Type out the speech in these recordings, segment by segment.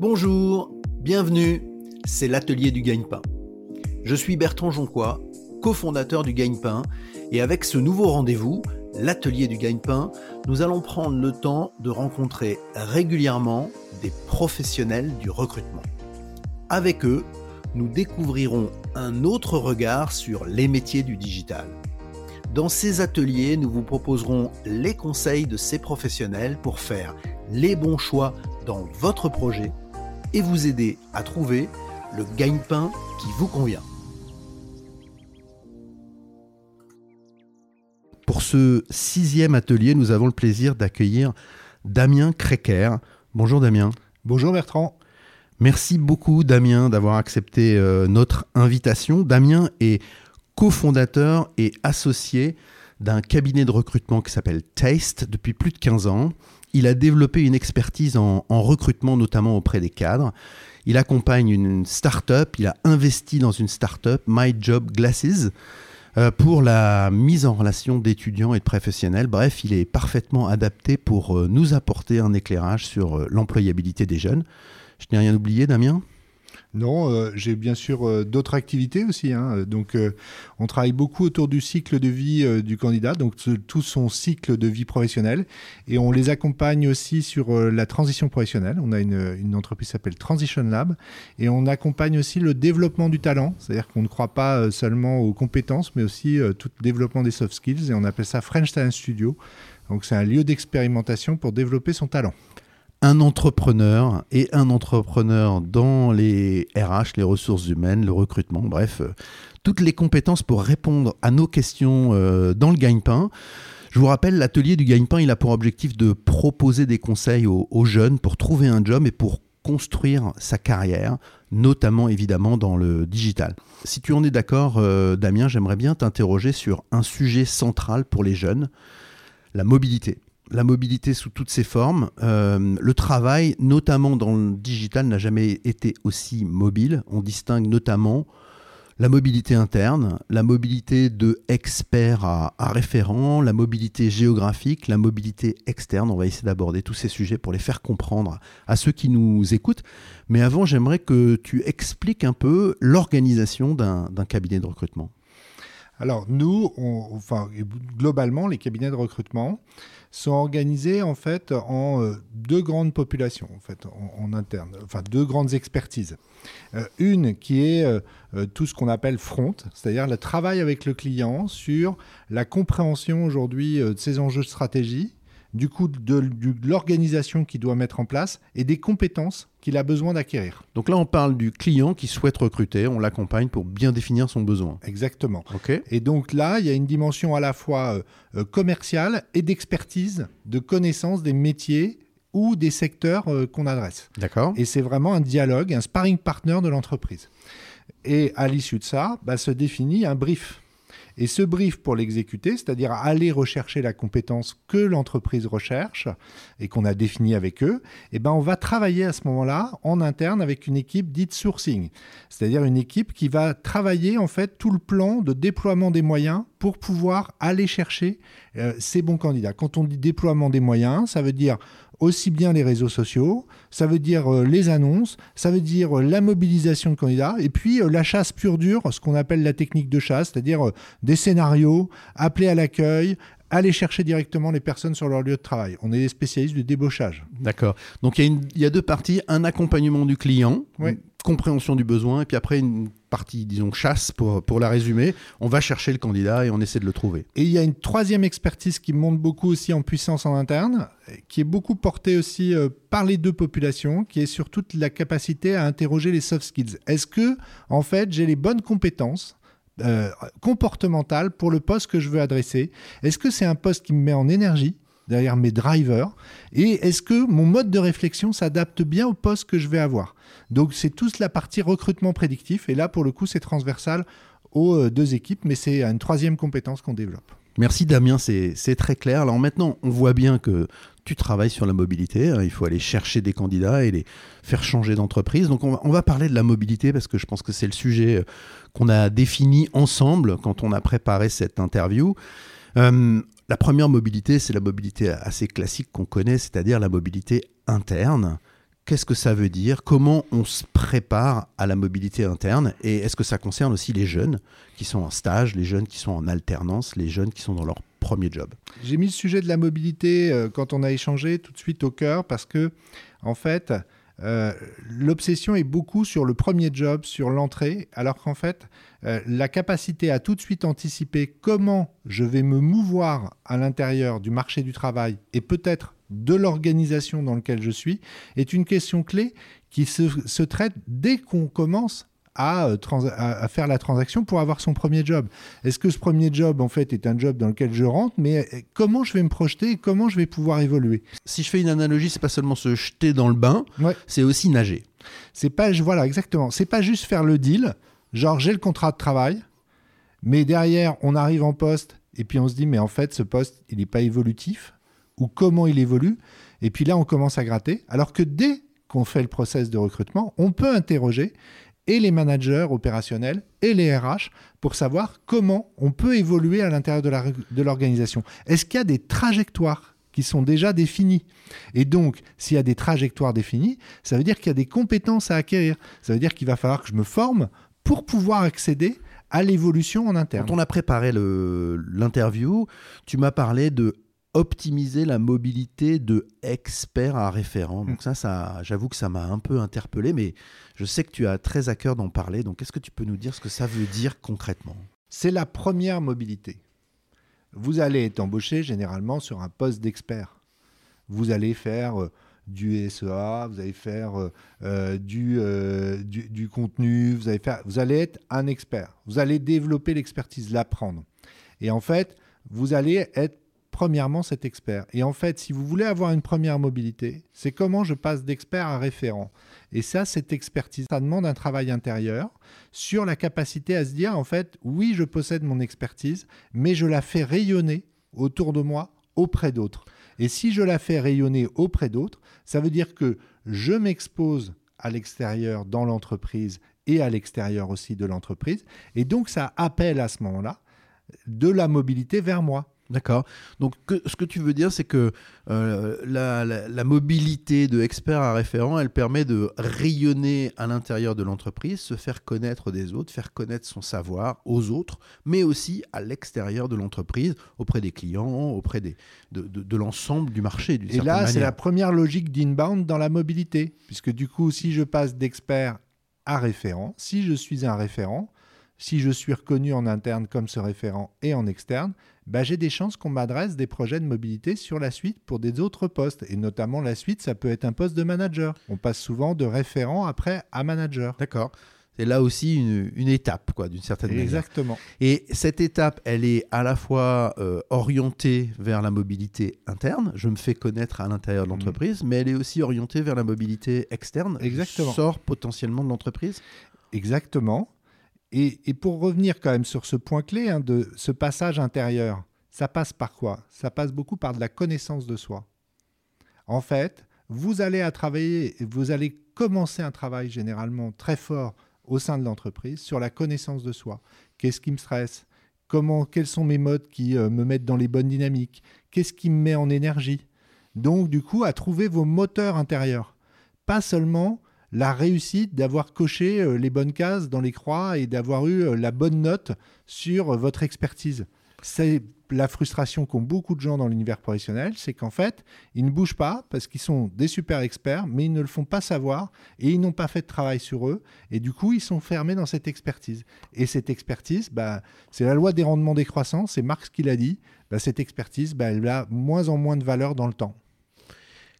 Bonjour, bienvenue, c'est l'atelier du gagne-pain. Je suis Bertrand Jonquois, cofondateur du gagne-pain, et avec ce nouveau rendez-vous, l'atelier du gagne-pain, nous allons prendre le temps de rencontrer régulièrement des professionnels du recrutement. Avec eux, nous découvrirons un autre regard sur les métiers du digital. Dans ces ateliers, nous vous proposerons les conseils de ces professionnels pour faire les bons choix dans votre projet et vous aider à trouver le gagne-pain qui vous convient. Pour ce sixième atelier, nous avons le plaisir d'accueillir Damien Créquer. Bonjour Damien. Bonjour Bertrand. Merci beaucoup Damien d'avoir accepté euh, notre invitation. Damien est cofondateur et associé d'un cabinet de recrutement qui s'appelle Taste depuis plus de 15 ans. Il a développé une expertise en, recrutement, notamment auprès des cadres. Il accompagne une start-up, il a investi dans une start-up, My Job Glasses, euh, pour la mise en relation d'étudiants et de professionnels. Bref, il est parfaitement adapté pour euh, nous apporter un éclairage sur euh, l'employabilité des jeunes. Je n'ai rien oublié, Damien? Non, euh, j'ai bien sûr euh, d'autres activités aussi. Hein. Donc, euh, on travaille beaucoup autour du cycle de vie du candidat, donc tout son cycle de vie professionnelle, et on les accompagne aussi sur la transition professionnelle. On a une, une entreprise qui s'appelle Transition Lab, et on accompagne aussi le développement du talent, c'est-à-dire qu'on ne croit pas seulement aux compétences, mais aussi tout le développement des soft skills, et on appelle ça French Talent Studio. Donc, c'est un lieu d'expérimentation pour développer son talent un entrepreneur et un entrepreneur dans les RH, les ressources humaines, le recrutement, bref, euh, toutes les compétences pour répondre à nos questions euh, dans le gagne-pain. Je vous rappelle, l'atelier du gagne-pain, il a pour objectif de proposer des conseils aux, jeunes pour trouver un job et pour construire sa carrière, notamment évidemment dans le digital. Si tu en es d'accord, euh, Damien, j'aimerais bien t'interroger sur un sujet central pour les jeunes, la mobilité la mobilité sous toutes ses formes. Euh, le travail, notamment dans le digital, n'a jamais été aussi mobile. On distingue notamment la mobilité interne, la mobilité de expert à, à référent, la mobilité géographique, la mobilité externe. On va essayer d'aborder tous ces sujets pour les faire comprendre à ceux qui nous écoutent. Mais avant, j'aimerais que tu expliques un peu l'organisation d'un cabinet de recrutement. Alors nous, enfin, globalement, les cabinets de recrutement sont organisés en fait en euh, deux grandes populations en fait en, interne, enfin deux grandes expertises. Euh, une qui est euh, tout ce qu'on appelle front, c'est-à-dire le travail avec le client sur la compréhension aujourd'hui de ses enjeux de stratégie du coup de, l'organisation qu'il doit mettre en place et des compétences qu'il a besoin d'acquérir. Donc là, on parle du client qui souhaite recruter, on l'accompagne pour bien définir son besoin. Exactement. Et donc là, il y a une dimension à la fois euh, euh, commerciale et d'expertise, de connaissance des métiers ou des secteurs euh, qu'on adresse. D'accord. Et c'est vraiment un dialogue, un sparring partner de l'entreprise. Et à l'issue de ça, bah, se définit un brief et ce brief pour l'exécuter, c'est-à-dire aller rechercher la compétence que l'entreprise recherche et qu'on a définie avec eux, eh ben on va travailler à ce moment-là en interne avec une équipe dite sourcing, c'est-à-dire une équipe qui va travailler en fait tout le plan de déploiement des moyens pour pouvoir aller chercher euh, ces bons candidats. Quand on dit déploiement des moyens, ça veut dire aussi bien les réseaux sociaux, ça veut dire euh, les annonces, ça veut dire euh, la mobilisation de candidats, et puis euh, la chasse pure dure, ce qu'on appelle la technique de chasse, c'est-à-dire des scénarios, appeler à l'accueil, aller chercher directement les personnes sur leur lieu de travail. On est des spécialistes du débauchage. D'accord. Donc il y, a deux parties, un accompagnement du client, une compréhension du besoin, et puis après une partie, disons, chasse, pour, la résumer. On va chercher le candidat et on essaie de le trouver. Et il y a une troisième expertise qui monte beaucoup aussi en puissance en interne, qui est beaucoup portée aussi euh, par les deux populations, qui est surtout la capacité à interroger les soft skills. Est-ce que, en fait, j'ai les bonnes compétences euh, comportementales pour le poste que je veux adresser? Est-ce que c'est un poste qui me met en énergie? Derrière mes drivers Et est-ce que mon mode de réflexion s'adapte bien au poste que je vais avoir? Donc c'est toute la partie recrutement prédictif. Et là, pour le coup, c'est transversal aux euh, deux équipes, mais c'est une troisième compétence qu'on développe. Merci Damien, c'est très clair. Alors maintenant, on voit bien que tu travailles sur la mobilité. Hein. il faut aller chercher des candidats et les faire changer d'entreprise. Donc on va, parler de la mobilité parce que je pense que c'est le sujet euh, qu'on a défini ensemble quand on a préparé cette interview. Euh, la première mobilité, c'est la mobilité assez classique qu'on connaît, c'est-à-dire la mobilité interne. Qu'est-ce que ça veut dire? Comment on se prépare à la mobilité interne? Et est-ce que ça concerne aussi les jeunes qui sont en stage, les jeunes qui sont en alternance, les jeunes qui sont dans leur premier job? J'ai mis le sujet de la mobilité euh, quand on a échangé tout de suite au cœur parce que, en fait, euh, l'obsession est beaucoup sur le premier job, sur l'entrée, alors qu'en fait, euh, la capacité à tout de suite anticiper comment je vais me mouvoir à l'intérieur du marché du travail et peut-être de l'organisation dans laquelle je suis est une question clé qui se, traite dès qu'on commence euh, à, à, faire la transaction pour avoir son premier job. Est-ce que ce premier job, en fait, est un job dans lequel je rentre, mais euh, comment je vais me projeter et comment je vais pouvoir évoluer? Si je fais une analogie, c'est pas seulement se jeter dans le bain, c'est aussi nager. C'est pas, voilà, exactement. C'est pas juste faire le deal, genre j'ai le contrat de travail, mais derrière, on arrive en poste et puis on se dit, mais en fait, ce poste, il n'est pas évolutif ou comment il évolue? Et puis là, on commence à gratter. Alors que dès qu'on fait le process de recrutement, on peut interroger et les managers opérationnels et les RH pour savoir comment on peut évoluer à l'intérieur de l'organisation. Est-ce qu'il y a des trajectoires qui sont déjà définies? Et donc, s'il y a des trajectoires définies, ça veut dire qu'il y a des compétences à acquérir. Ça veut dire qu'il va falloir que je me forme pour pouvoir accéder à l'évolution en interne. Quand on a préparé l'interview, tu m'as parlé de optimiser la mobilité de expert à référent. Donc ça, ça j'avoue que ça m'a un peu interpellé, mais je sais que tu as très à cœur d'en parler. Donc est-ce que tu peux nous dire ce que ça veut dire concrètement? C'est la première mobilité. Vous allez être embauché généralement sur un poste d'expert. Vous allez faire euh, du SEA, vous allez faire euh, euh, du, du, du, contenu, vous allez, faire, vous allez être un expert. Vous allez développer l'expertise, l'apprendre. Et en fait, vous allez être premièrement cet expert. Et en fait, si vous voulez avoir une première mobilité, c'est comment je passe d'expert à référent. Et ça, cette expertise, ça demande un travail intérieur sur la capacité à se dire, en fait, oui, je possède mon expertise, mais je la fais rayonner autour de moi auprès d'autres. Et si je la fais rayonner auprès d'autres, ça veut dire que je m'expose à l'extérieur dans l'entreprise et à l'extérieur aussi de l'entreprise. Et donc, ça appelle à ce moment-là de la mobilité vers moi. D'accord. Donc ce que tu veux dire, c'est que euh, la, mobilité de expert à référent, elle permet de rayonner à l'intérieur de l'entreprise, se faire connaître des autres, faire connaître son savoir aux autres, mais aussi à l'extérieur de l'entreprise, auprès des clients, auprès des, de, l'ensemble du marché. Et là, c'est la première logique d'inbound dans la mobilité, puisque du coup, si je passe d'expert à référent, si je suis un référent, si je suis reconnu en interne comme ce référent et en externe, bah, j'ai des chances qu'on m'adresse des projets de mobilité sur la suite pour des autres postes. Et notamment la suite, ça peut être un poste de manager. On passe souvent de référent après à manager. D'accord. C'est là aussi une, étape, quoi, d'une certaine manière. Exactement. Et cette étape, elle est à la fois euh, orientée vers la mobilité interne, je me fais connaître à l'intérieur de mmh. l'entreprise, mais elle est aussi orientée vers la mobilité externe. Exactement. Je sors potentiellement de l'entreprise. Exactement. Et, pour revenir quand même sur ce point clé hein, de ce passage intérieur, ça passe par quoi? Ça passe beaucoup par de la connaissance de soi. En fait, vous allez à travailler, vous allez commencer un travail généralement très fort au sein de l'entreprise sur la connaissance de soi. Qu'est-ce qui me stresse? Comment, quels sont mes modes qui euh, me mettent dans les bonnes dynamiques? Qu'est-ce qui me met en énergie? Donc, du coup, à trouver vos moteurs intérieurs. Pas seulement la réussite d'avoir coché euh, les bonnes cases dans les croix et d'avoir eu euh, la bonne note sur euh, votre expertise. C'est la frustration qu'ont beaucoup de gens dans l'univers professionnel, c'est qu'en fait, ils ne bougent pas parce qu'ils sont des super experts, mais ils ne le font pas savoir et ils n'ont pas fait de travail sur eux. Et du coup, ils sont fermés dans cette expertise. Et cette expertise, bah, c'est la loi des rendements décroissants, c'est Marx qui l'a dit. Bah, cette expertise, bah, elle a moins en moins de valeur dans le temps.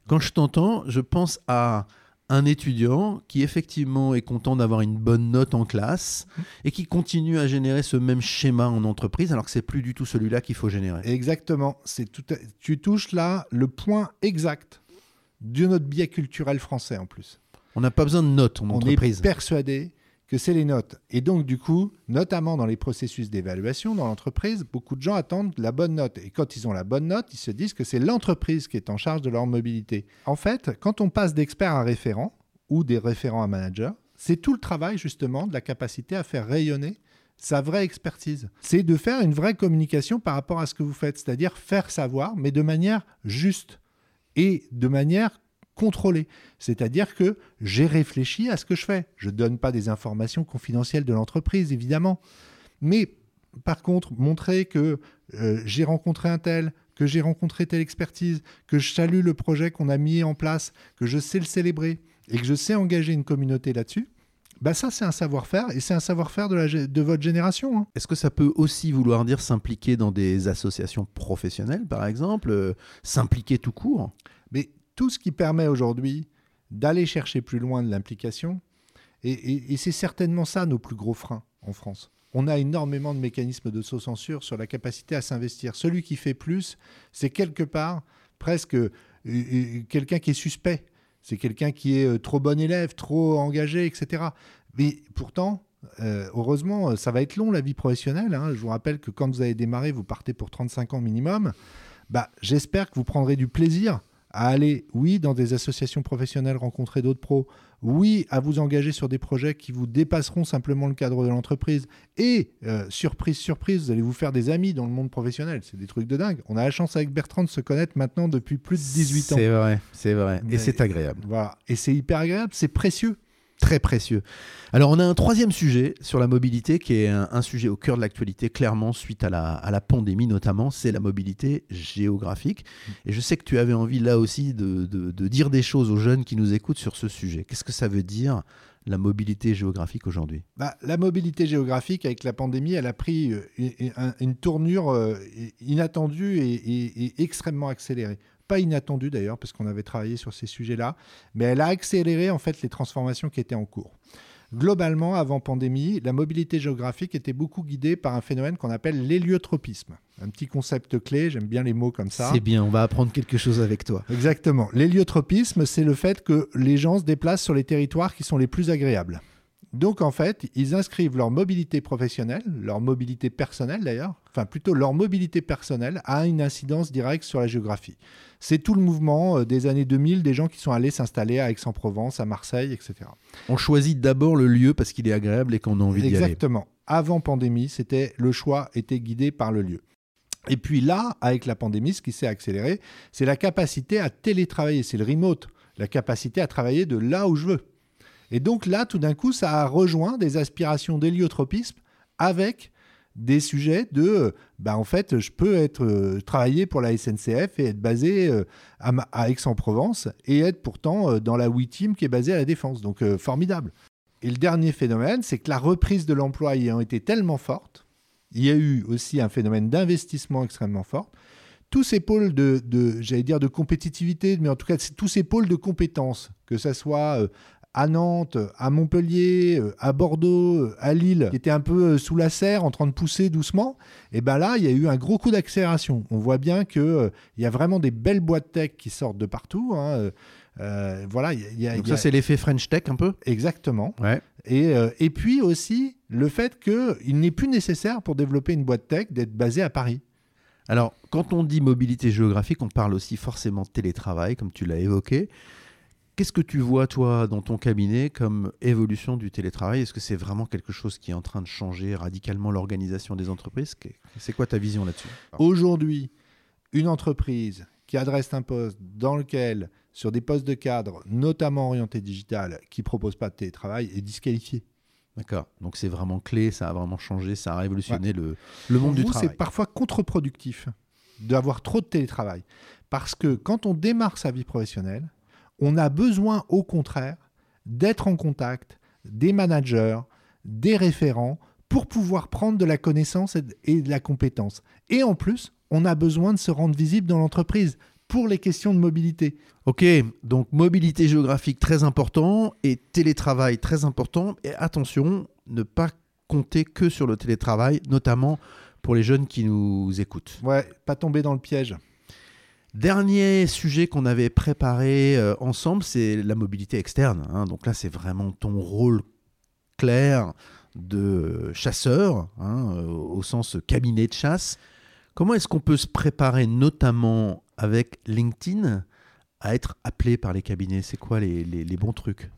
Quand je t'entends, je pense à un étudiant qui effectivement est content d'avoir une bonne note en classe et qui continue à générer ce même schéma en entreprise alors que c'est plus du tout celui-là qu'il faut générer. Exactement, c'est tout tu touches là le point exact de notre biais culturel français en plus. On n'a pas besoin de notes en entreprise. On est persuadé que c'est les notes. Et donc, du coup, notamment dans les processus d'évaluation dans l'entreprise, beaucoup de gens attendent la bonne note. Et quand ils ont la bonne note, ils se disent que c'est l'entreprise qui est en charge de leur mobilité. En fait, quand on passe d'expert à référent ou des référents à manager, c'est tout le travail justement de la capacité à faire rayonner sa vraie expertise. C'est de faire une vraie communication par rapport à ce que vous faites, c'est-à-dire faire savoir, mais de manière juste et de manière contrôlé. C'est-à-dire que j'ai réfléchi à ce que je fais. Je ne donne pas des informations confidentielles de l'entreprise, évidemment. Mais par contre, montrer que euh, j'ai rencontré un tel, que j'ai rencontré telle expertise, que je salue le projet qu'on a mis en place, que je sais le célébrer et que je sais engager une communauté là-dessus, bah ça c'est un savoir-faire et c'est un savoir-faire de, de votre génération. Hein. Est-ce que ça peut aussi vouloir dire s'impliquer dans des associations professionnelles, par exemple, euh, s'impliquer tout court? Mais tout ce qui permet aujourd'hui d'aller chercher plus loin de l'implication, et c'est certainement ça nos plus gros freins en France on a énormément de mécanismes de censure sur la capacité à s'investir. Celui qui fait plus, c'est quelque part presque euh, euh, quelqu'un qui est suspect. C'est quelqu'un qui est euh, trop bon élève, trop engagé, etc. Mais pourtant, heureusement, ça va être long la vie professionnelle. Hein. Je vous rappelle que quand vous avez démarré, vous partez pour 35 ans minimum. Bah, J'espère que vous prendrez du plaisir à aller, oui, dans des associations professionnelles, rencontrer d'autres pros, oui, à vous engager sur des projets qui vous dépasseront simplement le cadre de l'entreprise, et, euh, surprise, surprise, vous allez vous faire des amis dans le monde professionnel. C'est des trucs de dingue. On a la chance avec Bertrand de se connaître maintenant depuis plus de 18 ans. C'est vrai, c'est vrai. et c'est agréable. Voilà. Et c'est hyper agréable, c'est précieux très précieux. Alors on a un troisième sujet sur la mobilité qui est un, sujet au cœur de l'actualité clairement suite à la, pandémie notamment, c'est la mobilité géographique. Et je sais que tu avais envie là aussi de, dire des choses aux jeunes qui nous écoutent sur ce sujet. Qu'est-ce que ça veut dire la mobilité géographique aujourd'hui? Bah, La mobilité géographique, avec la pandémie, elle a pris euh, une, tournure euh, inattendue et extrêmement accélérée pas inattendu d'ailleurs, parce qu'on avait travaillé sur ces sujets-là, mais elle a accéléré en fait les transformations qui étaient en cours. Globalement, avant pandémie, la mobilité géographique était beaucoup guidée par un phénomène qu'on appelle l'héliotropisme. Un petit concept clé, j'aime bien les mots comme ça. C'est bien, on va apprendre quelque chose avec toi. Exactement. L'héliotropisme, c'est le fait que les gens se déplacent sur les territoires qui sont les plus agréables. Donc en fait, ils inscrivent leur mobilité professionnelle, leur mobilité personnelle d'ailleurs, enfin plutôt leur mobilité personnelle à une incidence directe sur la géographie. C'est tout le mouvement euh, des années 2000 des gens qui sont allés s'installer à Aix-en-Provence, à Marseille, etc. On choisit d'abord le lieu parce qu'il est agréable et qu'on a envie d'y aller. Exactement. Avant pandémie, c'était le choix était guidé par le lieu. Et puis là, avec la pandémie, ce qui s'est accéléré, c'est la capacité à télétravailler, c'est le remote, la capacité à travailler de là où je veux. Et donc là, tout d'un coup, ça a rejoint des aspirations d'héliotropisme avec des sujets de, bah en fait, je peux être euh, travailler pour la SNCF et être basé euh, à, Aix-en-Provence et être pourtant euh, dans la WE Team qui est basée à la Défense. Donc formidable. Et le dernier phénomène, c'est que la reprise de l'emploi ayant été tellement forte, il y a eu aussi un phénomène d'investissement extrêmement fort. Tous ces pôles de j'allais dire de compétitivité, mais en tout cas tous ces pôles de compétences, que ce soit à Nantes, à Montpellier, euh, à Bordeaux, euh, à Lille, qui étaient un peu euh, sous la serre, en train de pousser doucement, et ben là, il y a eu un gros coup d'accélération. On voit bien qu'il il y a vraiment des belles boîtes tech qui sortent de partout. Hein. voilà, Donc ça, c'est l'effet French Tech un peu? Exactement. Ouais. Et, et puis aussi le fait qu'il n'est plus nécessaire pour développer une boîte tech d'être basé à Paris. Alors, quand on dit mobilité géographique, on parle aussi forcément de télétravail, comme tu l'as évoqué. Qu'est-ce que tu vois, toi, dans ton cabinet comme évolution du télétravail? Est-ce que c'est vraiment quelque chose qui est en train de changer radicalement l'organisation des entreprises? C'est quoi ta vision là-dessus? Aujourd'hui, une entreprise qui adresse un poste dans lequel, sur des postes de cadre, notamment orientés digital, qui ne propose pas de télétravail, est disqualifiée. D'accord. Donc c'est vraiment clé, ça a vraiment changé, ça a révolutionné le, le, monde du travail. C'est parfois contre-productif d'avoir trop de télétravail. Parce que quand on démarre sa vie professionnelle, on a besoin, au contraire, d'être en contact des managers, des référents, pour pouvoir prendre de la connaissance et de la compétence. Et en plus, on a besoin de se rendre visible dans l'entreprise pour les questions de mobilité. Ok, donc mobilité géographique très important et télétravail très important. Et attention, ne pas compter que sur le télétravail, notamment pour les jeunes qui nous écoutent. Ouais, pas tomber dans le piège. Dernier sujet qu'on avait préparé euh, ensemble, c'est la mobilité externe. Hein. Donc là, c'est vraiment ton rôle clair de chasseur, hein, euh, au sens cabinet de chasse. Comment est-ce qu'on peut se préparer, notamment avec LinkedIn, à être appelé par les cabinets? C'est quoi les, bons trucs?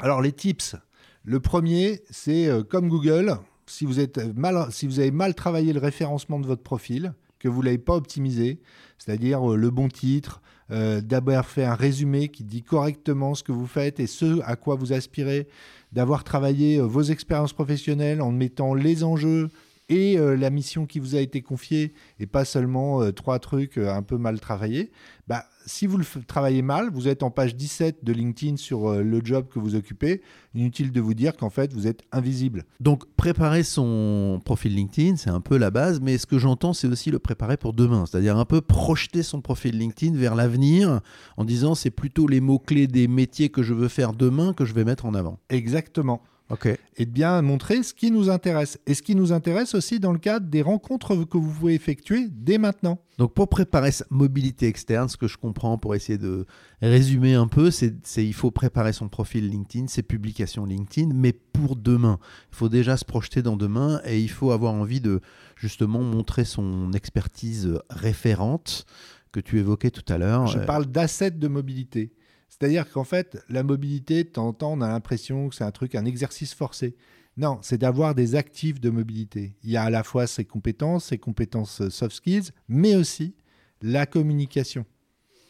Alors les tips. Le premier, c'est euh, comme Google, si vous, avez mal travaillé le référencement de votre profil, que vous ne l'avez pas optimisé, c'est-à-dire euh, le bon titre, euh, d'avoir fait un résumé qui dit correctement ce que vous faites et ce à quoi vous aspirez, d'avoir travaillé vos expériences professionnelles en mettant les enjeux et la mission qui vous a été confiée et pas seulement trois trucs un peu mal travaillés, bah, si vous le travaillez mal, vous êtes en page 17 de LinkedIn sur euh, le job que vous occupez, inutile de vous dire qu'en fait, vous êtes invisible. Donc, préparer son profil LinkedIn, c'est un peu la base, mais ce que j'entends, c'est aussi le préparer pour demain, c'est-à-dire un peu projeter son profil LinkedIn vers l'avenir en disant c'est plutôt les mots-clés des métiers que je veux faire demain que je vais mettre en avant. Exactement. Et de bien montrer ce qui nous intéresse. Et ce qui nous intéresse aussi dans le cadre des rencontres que vous pouvez effectuer dès maintenant. Donc pour préparer sa mobilité externe, ce que je comprends pour essayer de résumer un peu, c'est il faut préparer son profil LinkedIn, ses publications LinkedIn, mais pour demain. Il faut déjà se projeter dans demain et il faut avoir envie de justement montrer son expertise référente que tu évoquais tout à l'heure. Je parle d'assets de mobilité. C'est-à-dire qu'en fait, la mobilité, de on a l'impression que c'est un truc, un exercice forcé. Non, c'est d'avoir des actifs de mobilité. Il y a à la fois ses compétences, ses compétences euh, soft skills, mais aussi la communication.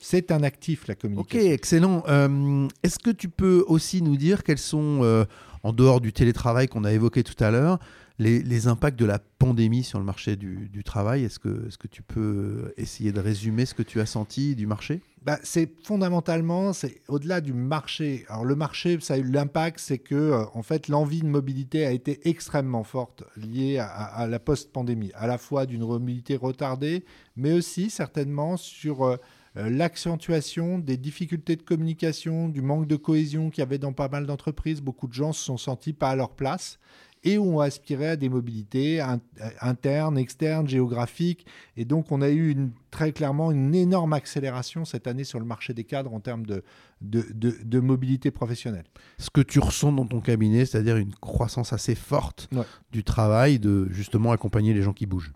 C'est un actif, la communication. Ok, excellent. Euh, est-ce que tu peux aussi nous dire quels sont, euh, en dehors du télétravail qu'on a évoqué tout à l'heure, les, impacts de la pandémie sur le marché du, travail Est-ce que, est que tu peux essayer de résumer ce que tu as senti du marché? Bah, c'est fondamentalement, c'est au-delà du marché. Alors le marché, ça a eu l'impact, c'est que euh, en fait l'envie de mobilité a été extrêmement forte liée à, la post-pandémie, à la fois d'une mobilité retardée, mais aussi certainement sur euh, euh, l'accentuation des difficultés de communication, du manque de cohésion qu'il y avait dans pas mal d'entreprises. Beaucoup de gens se sont sentis pas à leur place et ont aspiré à des mobilités internes, externes, géographiques. Et donc, on a eu une, très clairement une énorme accélération cette année sur le marché des cadres en termes de, de, mobilité professionnelle. Ce que tu ressens dans ton cabinet, c'est-à-dire une croissance assez forte du travail, de justement accompagner les gens qui bougent.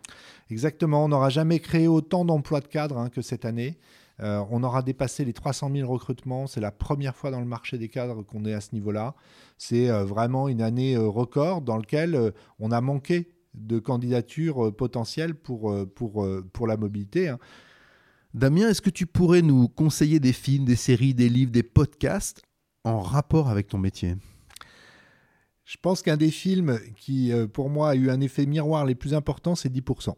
Exactement, on n'aura jamais créé autant d'emplois de cadres hein, que cette année. Euh, on aura dépassé les 300 000 recrutements. C'est la première fois dans le marché des cadres qu'on est à ce niveau-là. C'est euh, vraiment une année euh, record dans laquelle on a manqué de candidatures potentielles pour, pour, pour la mobilité. Hein. Damien, est-ce que tu pourrais nous conseiller des films, des séries, des livres, des podcasts en rapport avec ton métier? Je pense qu'un des films qui, pour moi, a eu un effet miroir les plus importants, c'est 10%.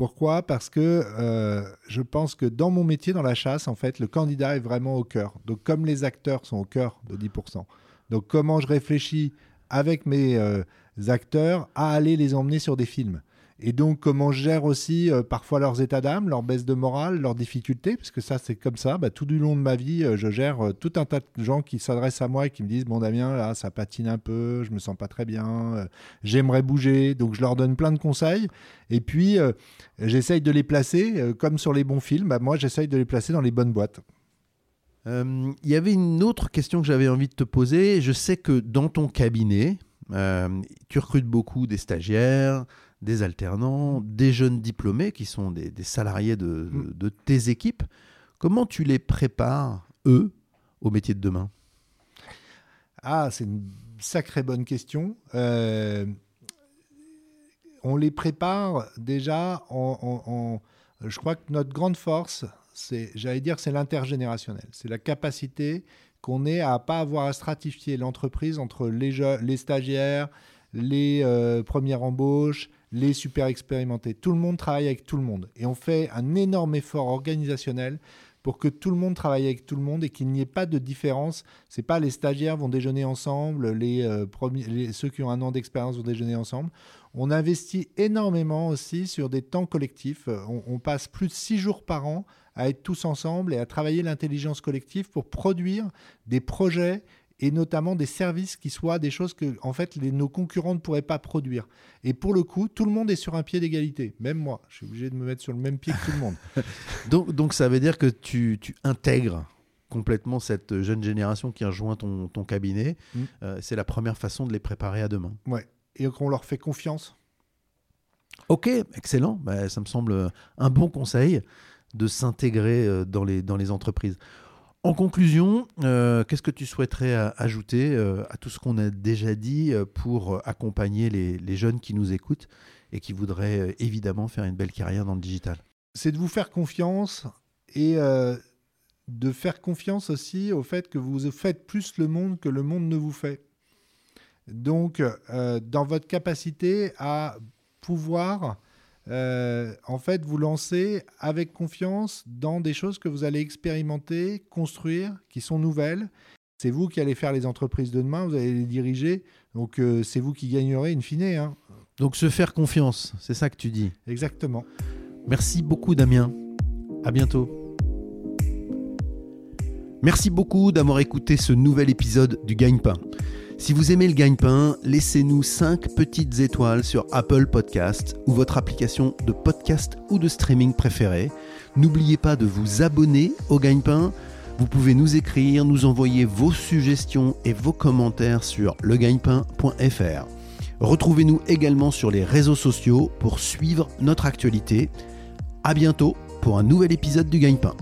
Pourquoi? Parce que euh, je pense que dans mon métier, dans la chasse, en fait, le candidat est vraiment au cœur. Donc, comme les acteurs sont au cœur de 10%. Donc, comment je réfléchis avec mes euh, acteurs à aller les emmener sur des films? Et donc, comment je gère aussi euh, parfois leurs états d'âme, leur baisse de morale, leurs difficultés, parce que ça, c'est comme ça. Bah, tout du long de ma vie, euh, je gère euh, tout un tas de gens qui s'adressent à moi et qui me disent Bon, Damien, là, ça patine un peu, je me sens pas très bien, j'aimerais bouger. Donc, je leur donne plein de conseils. Et puis, j'essaye de les placer, comme sur les bons films, bah, moi, j'essaye de les placer dans les bonnes boîtes. Il y avait une autre question que j'avais envie de te poser. Je sais que dans ton cabinet, tu recrutes beaucoup des stagiaires, des alternants, des jeunes diplômés qui sont des, salariés mm. de, tes équipes. Comment tu les prépares, eux, au métier de demain? Ah, c'est une sacrée bonne question. Euh, on les prépare déjà en, Je crois que notre grande force, c'est, j'allais dire, c'est l'intergénérationnel. C'est la capacité qu'on ait à pas avoir à stratifier l'entreprise entre les, les stagiaires, les euh, premières embauches, les super expérimentés. Tout le monde travaille avec tout le monde. Et on fait un énorme effort organisationnel pour que tout le monde travaille avec tout le monde et qu'il n'y ait pas de différence. C'est pas les stagiaires vont déjeuner ensemble, les, euh, premiers, ceux qui ont un an d'expérience vont déjeuner ensemble. On investit énormément aussi sur des temps collectifs. On, on, passe plus de six jours par an à être tous ensemble et à travailler l'intelligence collective pour produire des projets et notamment des services qui soient des choses que en fait les, nos concurrents ne pourraient pas produire. Et pour le coup, tout le monde est sur un pied d'égalité. Même moi, je suis obligé de me mettre sur le même pied que tout le monde. donc, donc ça veut dire que tu, tu, intègres complètement cette jeune génération qui rejoint ton, ton cabinet. Mm. Euh, c'est la première façon de les préparer à demain. Ouais. Et qu'on leur fait confiance? Ok, excellent. Bah, ça me semble un bon conseil de s'intégrer euh, dans les, dans les entreprises. En conclusion, euh, qu'est-ce que tu souhaiterais euh, ajouter euh, à tout ce qu'on a déjà dit pour accompagner les, jeunes qui nous écoutent et qui voudraient évidemment faire une belle carrière dans le digital? C'est de vous faire confiance et de faire confiance aussi au fait que vous faites plus le monde que le monde ne vous fait. Donc, dans votre capacité à pouvoir euh, en fait vous lancer avec confiance dans des choses que vous allez expérimenter, construire, qui sont nouvelles. C'est vous qui allez faire les entreprises de demain, vous allez les diriger, donc euh, c'est vous qui gagnerez in fine. hein. Donc se faire confiance, c'est ça que tu dis. Exactement. Merci beaucoup Damien. À bientôt. Merci beaucoup d'avoir écouté ce nouvel épisode du Gagne-Pain. Si vous aimez le Gagne-Pain, laissez-nous 5 petites étoiles sur Apple Podcast ou votre application de podcast ou de streaming préférée. N'oubliez pas de vous abonner au Gagne-Pain. Vous pouvez nous écrire, nous envoyer vos suggestions et vos commentaires sur legagnepain.fr. Retrouvez-nous également sur les réseaux sociaux pour suivre notre actualité. À bientôt pour un nouvel épisode du Gagne-Pain.